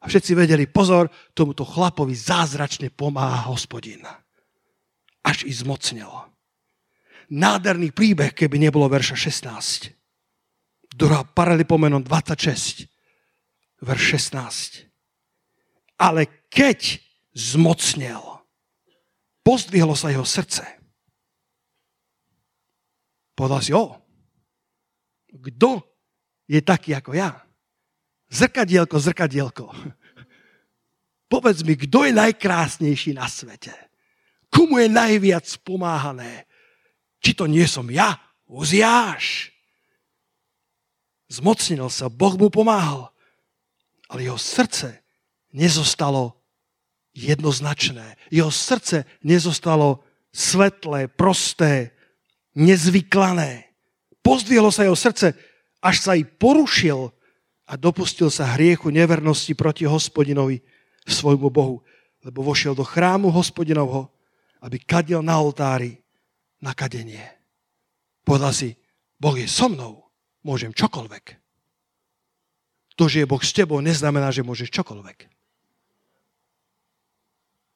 A všetci vedeli, pozor, tomuto chlapovi zázračne pomáha hospodin. Až i zmocnelo nádherný príbeh, keby nebolo verša 16. Druhá paralipomenon 26, verš 16. Ale keď zmocnel, pozdvihlo sa jeho srdce. Povedal si, o, kto je taký ako ja? Zrkadielko, zrkadielko. Povedz mi, kto je najkrásnejší na svete? Komu je najviac pomáhané? Či to nie som ja? Uziáš. Zmocnil sa, Boh mu pomáhal. Ale jeho srdce nezostalo jednoznačné. Jeho srdce nezostalo svetlé, prosté, nezvyklané. Pozdvihlo sa jeho srdce, až sa i porušil a dopustil sa hriechu nevernosti proti hospodinovi, svojmu Bohu. Lebo vošiel do chrámu hospodinovho, aby kadil na oltári na kadenie. Povedal si, Boh je so mnou, môžem čokoľvek. To, že je Boh s tebou, neznamená, že môžeš čokoľvek.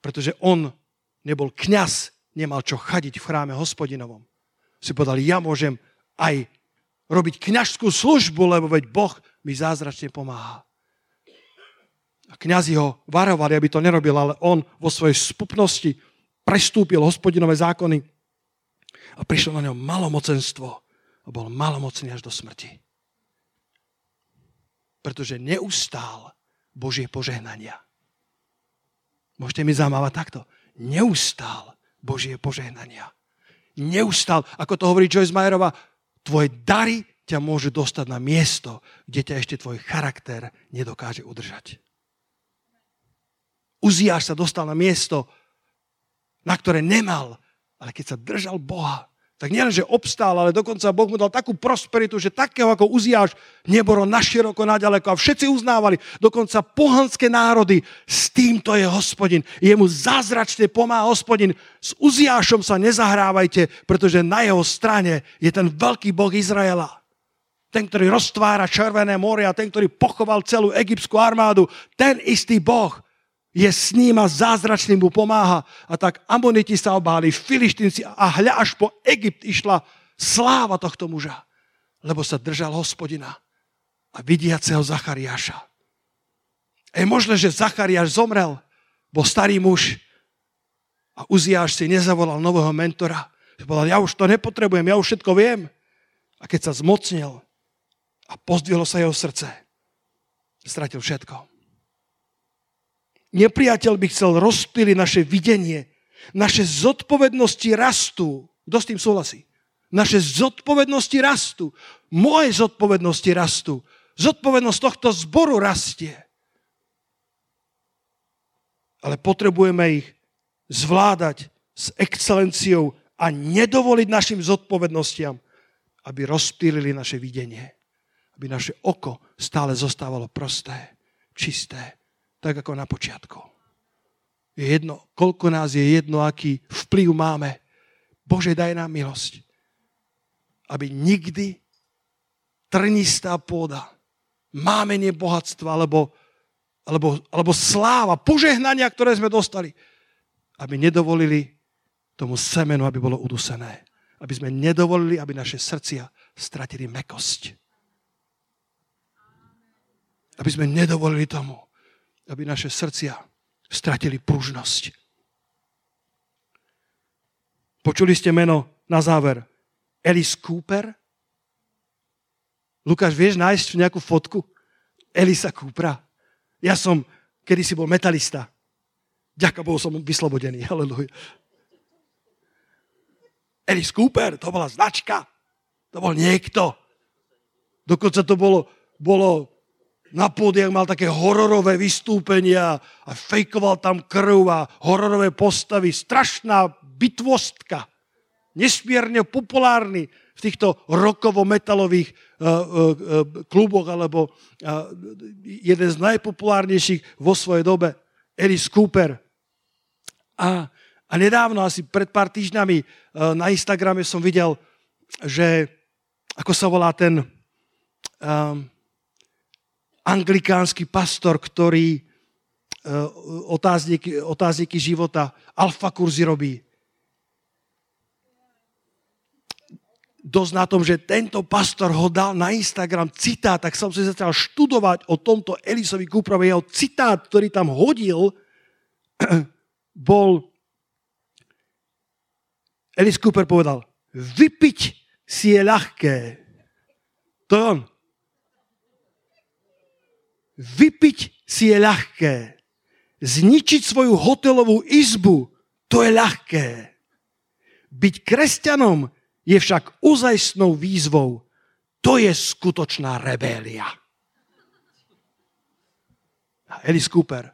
Pretože on nebol kňaz, nemal čo chadiť v chráme hospodinovom. Si povedal, ja môžem aj robiť kňažskú službu, lebo veď Boh mi zázračne pomáha. A kňazi ho varovali, aby to nerobil, ale on vo svojej spupnosti prestúpil hospodinové zákony a prišlo na ňom malomocenstvo a bol malomocný až do smrti. Pretože neustál Božie požehnania. Môžete mi zamávať takto. Neustál Božie požehnania. Neustál, ako to hovorí Joyce Majerova, tvoje dary ťa môžu dostať na miesto, kde ťa ešte tvoj charakter nedokáže udržať. Uziáš sa dostal na miesto, na ktoré nemal, ale keď sa držal Boha, tak nielen, že obstál, ale dokonca Boh mu dal takú prosperitu, že takého ako Uziáš nebolo naširoko, naďaleko a všetci uznávali, dokonca pohanské národy, s týmto je hospodin. Jemu zázračne pomáha hospodin. S Uziášom sa nezahrávajte, pretože na jeho strane je ten veľký Boh Izraela. Ten, ktorý roztvára Červené more a ten, ktorý pochoval celú egyptskú armádu. Ten istý Boh je s ním a zázračne mu pomáha. A tak Amoniti sa obáli, Filištinci a hľa až po Egypt išla sláva tohto muža, lebo sa držal hospodina a vidiaceho Zachariáša. Je možné, že Zachariáš zomrel, bol starý muž a Uziáš si nezavolal nového mentora. Povedal, ja už to nepotrebujem, ja už všetko viem. A keď sa zmocnil a pozdvihlo sa jeho srdce, stratil všetko. Nepriateľ by chcel rozptýliť naše videnie. Naše zodpovednosti rastú. Kto s tým súhlasí? Naše zodpovednosti rastú. Moje zodpovednosti rastú. Zodpovednosť tohto zboru rastie. Ale potrebujeme ich zvládať s excelenciou a nedovoliť našim zodpovednostiam, aby rozptýlili naše videnie. Aby naše oko stále zostávalo prosté, čisté tak ako na počiatku. Je jedno, koľko nás je jedno, aký vplyv máme. Bože, daj nám milosť, aby nikdy trnistá pôda, máme bohatstva, alebo alebo, alebo sláva, požehnania, ktoré sme dostali, aby nedovolili tomu semenu, aby bolo udusené. Aby sme nedovolili, aby naše srdcia stratili mekosť. Aby sme nedovolili tomu, aby naše srdcia stratili pružnosť. Počuli ste meno na záver. Alice Cooper? Lukáš, vieš nájsť nejakú fotku Elisa Coopera? Ja som kedysi bol metalista. Ďaká Bohu som vyslobodený. Halleluja. Alice Cooper, to bola značka. To bol niekto. Dokonca to bolo, bolo na pódiach mal také hororové vystúpenia a fejkoval tam krv a hororové postavy. Strašná bitvostka. Nesmierne populárny v týchto rokovo-metalových uh, uh, kluboch, alebo uh, jeden z najpopulárnejších vo svojej dobe, Alice Cooper. A, a nedávno, asi pred pár týždňami, na Instagrame som videl, že ako sa volá ten um, anglikánsky pastor, ktorý uh, otázniky, otázniky života, alfa kurzy robí. dosť na tom, že tento pastor ho dal na Instagram citát, tak som si začal študovať o tomto Elisovi Cooperovi. Jeho citát, ktorý tam hodil, bol... Elis Cooper povedal, vypiť si je ľahké. To je on. Vypiť si je ľahké. Zničiť svoju hotelovú izbu, to je ľahké. Byť kresťanom je však ozajstnou výzvou. To je skutočná rebélia. A Alice Cooper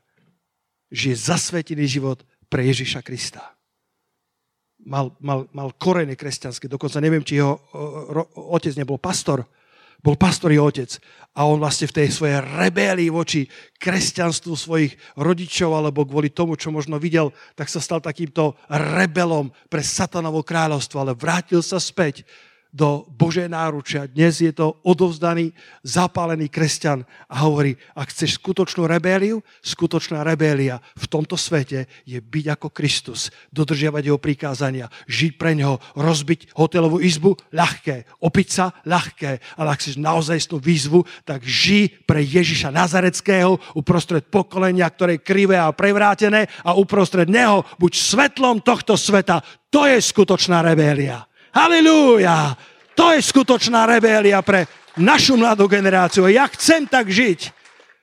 žije zasvetený život pre Ježiša Krista. Mal, mal, mal korene kresťanské, dokonca neviem, či jeho ro, otec nebol pastor, bol pastor i otec. A on vlastne v tej svojej rebélii voči kresťanstvu svojich rodičov alebo kvôli tomu, čo možno videl, tak sa stal takýmto rebelom pre satanovo kráľovstvo, ale vrátil sa späť do Božej náručia. Dnes je to odovzdaný, zapálený kresťan a hovorí, ak chceš skutočnú rebéliu, skutočná rebélia v tomto svete je byť ako Kristus, dodržiavať jeho prikázania, žiť pre ňoho, rozbiť hotelovú izbu, ľahké, opiť sa, ľahké, ale ak chceš naozaj tú výzvu, tak ži pre Ježiša Nazareckého uprostred pokolenia, ktoré je krivé a prevrátené a uprostred neho buď svetlom tohto sveta. To je skutočná rebélia. Halilúja! To je skutočná rebélia pre našu mladú generáciu. Ja chcem tak žiť,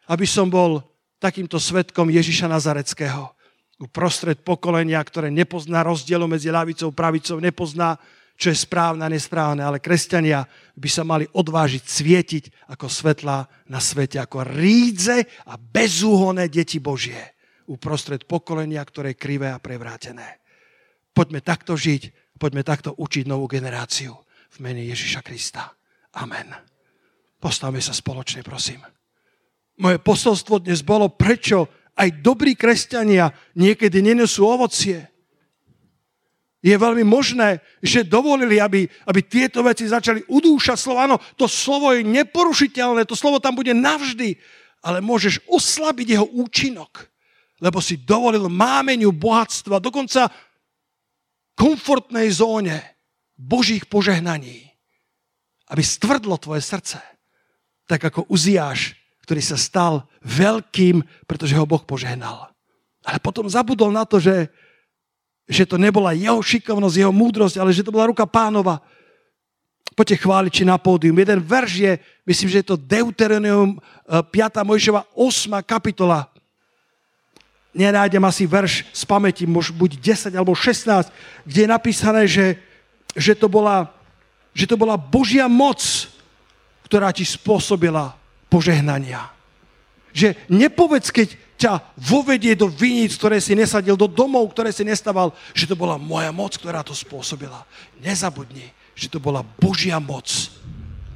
aby som bol takýmto svetkom Ježiša Nazareckého. Uprostred pokolenia, ktoré nepozná rozdielu medzi ľavicou a pravicou, nepozná, čo je správne a nesprávne, ale kresťania by sa mali odvážiť svietiť ako svetla na svete, ako rídze a bezúhonné deti Božie uprostred pokolenia, ktoré je krivé a prevrátené. Poďme takto žiť Poďme takto učiť novú generáciu v mene Ježiša Krista. Amen. Postavme sa spoločne, prosím. Moje posolstvo dnes bolo, prečo aj dobrí kresťania niekedy nenesú ovocie. Je veľmi možné, že dovolili, aby, aby tieto veci začali udúšať slovo. Áno, to slovo je neporušiteľné, to slovo tam bude navždy, ale môžeš oslabiť jeho účinok, lebo si dovolil mámeniu bohatstva, dokonca komfortnej zóne Božích požehnaní, aby stvrdlo tvoje srdce. Tak ako Uziáš, ktorý sa stal veľkým, pretože ho Boh požehnal. Ale potom zabudol na to, že, že to nebola jeho šikovnosť, jeho múdrosť, ale že to bola ruka pánova. Poďte chváliť či na pódium. Jeden verš je, myslím, že je to Deuteronomium 5. Mojžova 8. kapitola nenájdem asi verš z pamäti, môž buď 10 alebo 16, kde je napísané, že, že, to bola, že to bola Božia moc, ktorá ti spôsobila požehnania. Že nepovedz, keď ťa vovedie do viníc, ktoré si nesadil, do domov, ktoré si nestaval, že to bola moja moc, ktorá to spôsobila. Nezabudni, že to bola Božia moc,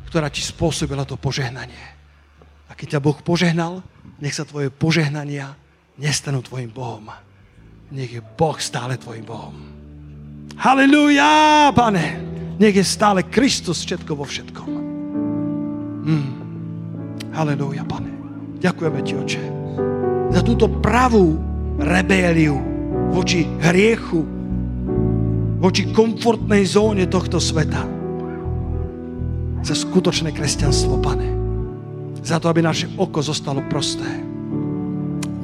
ktorá ti spôsobila to požehnanie. A keď ťa Boh požehnal, nech sa tvoje požehnania nestanú tvojim Bohom. Nech je Boh stále tvojim Bohom. Halelúja, pane. Nech je stále Kristus všetko vo všetkom. Mm. Halelúja, pane. Ďakujeme ti, oče. za túto pravú rebéliu voči hriechu, voči komfortnej zóne tohto sveta. Za skutočné kresťanstvo, pane. Za to, aby naše oko zostalo prosté.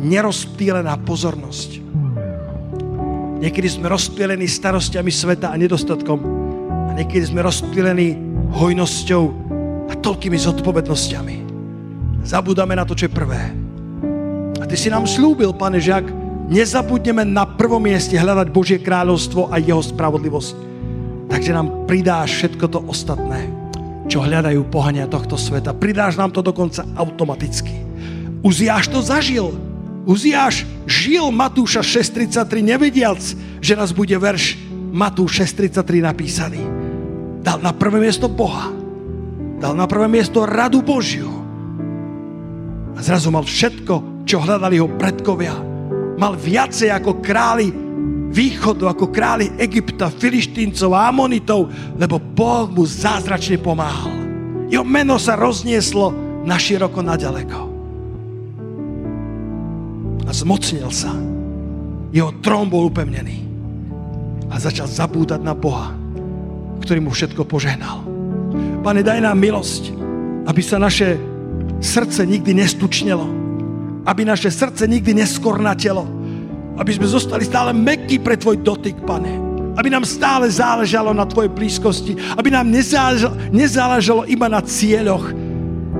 Nerozptýlená pozornosť. Niekedy sme rozptýlení starostiami sveta a nedostatkom. A niekedy sme rozptýlení hojnosťou a toľkými zodpovednosťami. Zabúdame na to, čo je prvé. A ty si nám slúbil, pane, že ak nezabudneme na prvom mieste hľadať Božie kráľovstvo a jeho spravodlivosť, takže nám pridáš všetko to ostatné, čo hľadajú pohania tohto sveta. Pridáš nám to dokonca automaticky. Uziáš to zažil. Uziáš žil Matúša 6.33 nevediac, že nás bude verš Matúš 6.33 napísaný. Dal na prvé miesto Boha. Dal na prvé miesto radu Božiu a zrazu mal všetko, čo hľadali ho predkovia. Mal viacej ako králi východu, ako králi Egypta, Filištíncov a Amonitov, lebo Boh mu zázračne pomáhal. Jeho meno sa roznieslo na široko, na ďaleko. Zmocnil sa. Jeho trón bol upevnený. A začal zabúdať na Boha, ktorý mu všetko požehnal. Pane, daj nám milosť, aby sa naše srdce nikdy nestučnelo. Aby naše srdce nikdy neskornatelo. Aby sme zostali stále mekky pre Tvoj dotyk, Pane. Aby nám stále záležalo na Tvojej blízkosti. Aby nám nezáležalo, nezáležalo iba na cieľoch,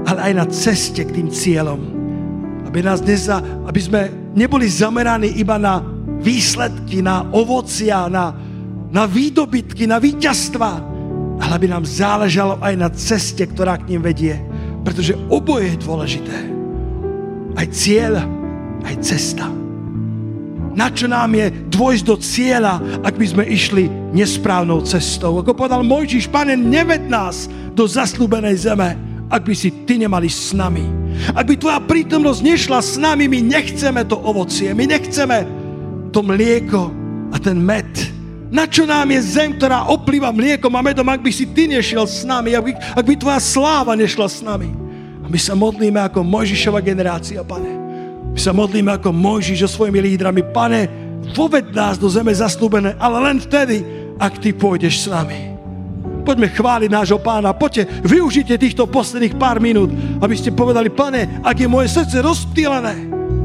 ale aj na ceste k tým cieľom. Aby, nás neza, aby sme neboli zameraní iba na výsledky, na ovocia, na, na výdobytky, na víťazstva, ale aby nám záležalo aj na ceste, ktorá k ním vedie pretože oboje je dôležité. Aj cieľ, aj cesta. Na čo nám je dôjsť do cieľa, ak by sme išli nesprávnou cestou? Ako povedal Mojžiš, pane, neved nás do zaslúbenej zeme, ak by si ty nemali s nami. Ak by tvoja prítomnosť nešla s nami, my nechceme to ovocie, my nechceme to mlieko a ten med, na čo nám je zem, ktorá oplýva mliekom a medom, ak by si ty nešiel s nami, ak by, ak by tvoja sláva nešla s nami. A my sa modlíme ako Mojžišova generácia, pane. My sa modlíme ako Mojžiš so svojimi lídrami. Pane, voved nás do zeme zaslúbené, ale len vtedy, ak ty pôjdeš s nami. Poďme chváliť nášho pána. Poďte, využite týchto posledných pár minút, aby ste povedali, pane, ak je moje srdce rozptýlené,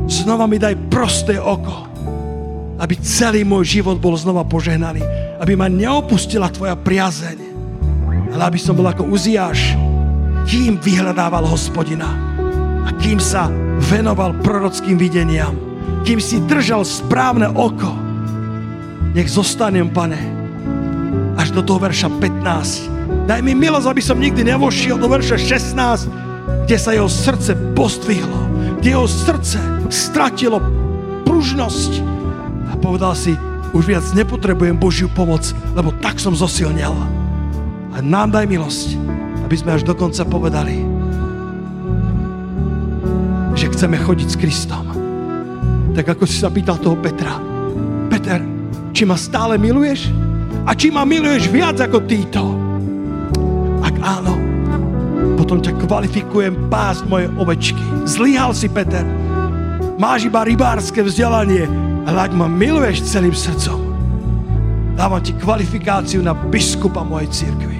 znova mi daj prosté oko aby celý môj život bol znova požehnaný. Aby ma neopustila tvoja priazeň. Ale aby som bol ako Uziáš, kým vyhľadával hospodina a kým sa venoval prorockým videniam, kým si držal správne oko. Nech zostanem, pane, do toho verša 15. Daj mi milosť, aby som nikdy nevošiel do verša 16, kde sa jeho srdce postvihlo, kde jeho srdce stratilo pružnosť, povedal si, už viac nepotrebujem Božiu pomoc, lebo tak som zosilnil. A nám daj milosť, aby sme až dokonca povedali, že chceme chodiť s Kristom. Tak ako si sa pýtal toho Petra. Peter, či ma stále miluješ? A či ma miluješ viac ako títo? Ak áno, potom ťa kvalifikujem pásť moje ovečky. Zlyhal si, Peter. Máš iba rybárske vzdelanie, ale ak ma miluješ celým srdcom, dávam ti kvalifikáciu na biskupa mojej církvy.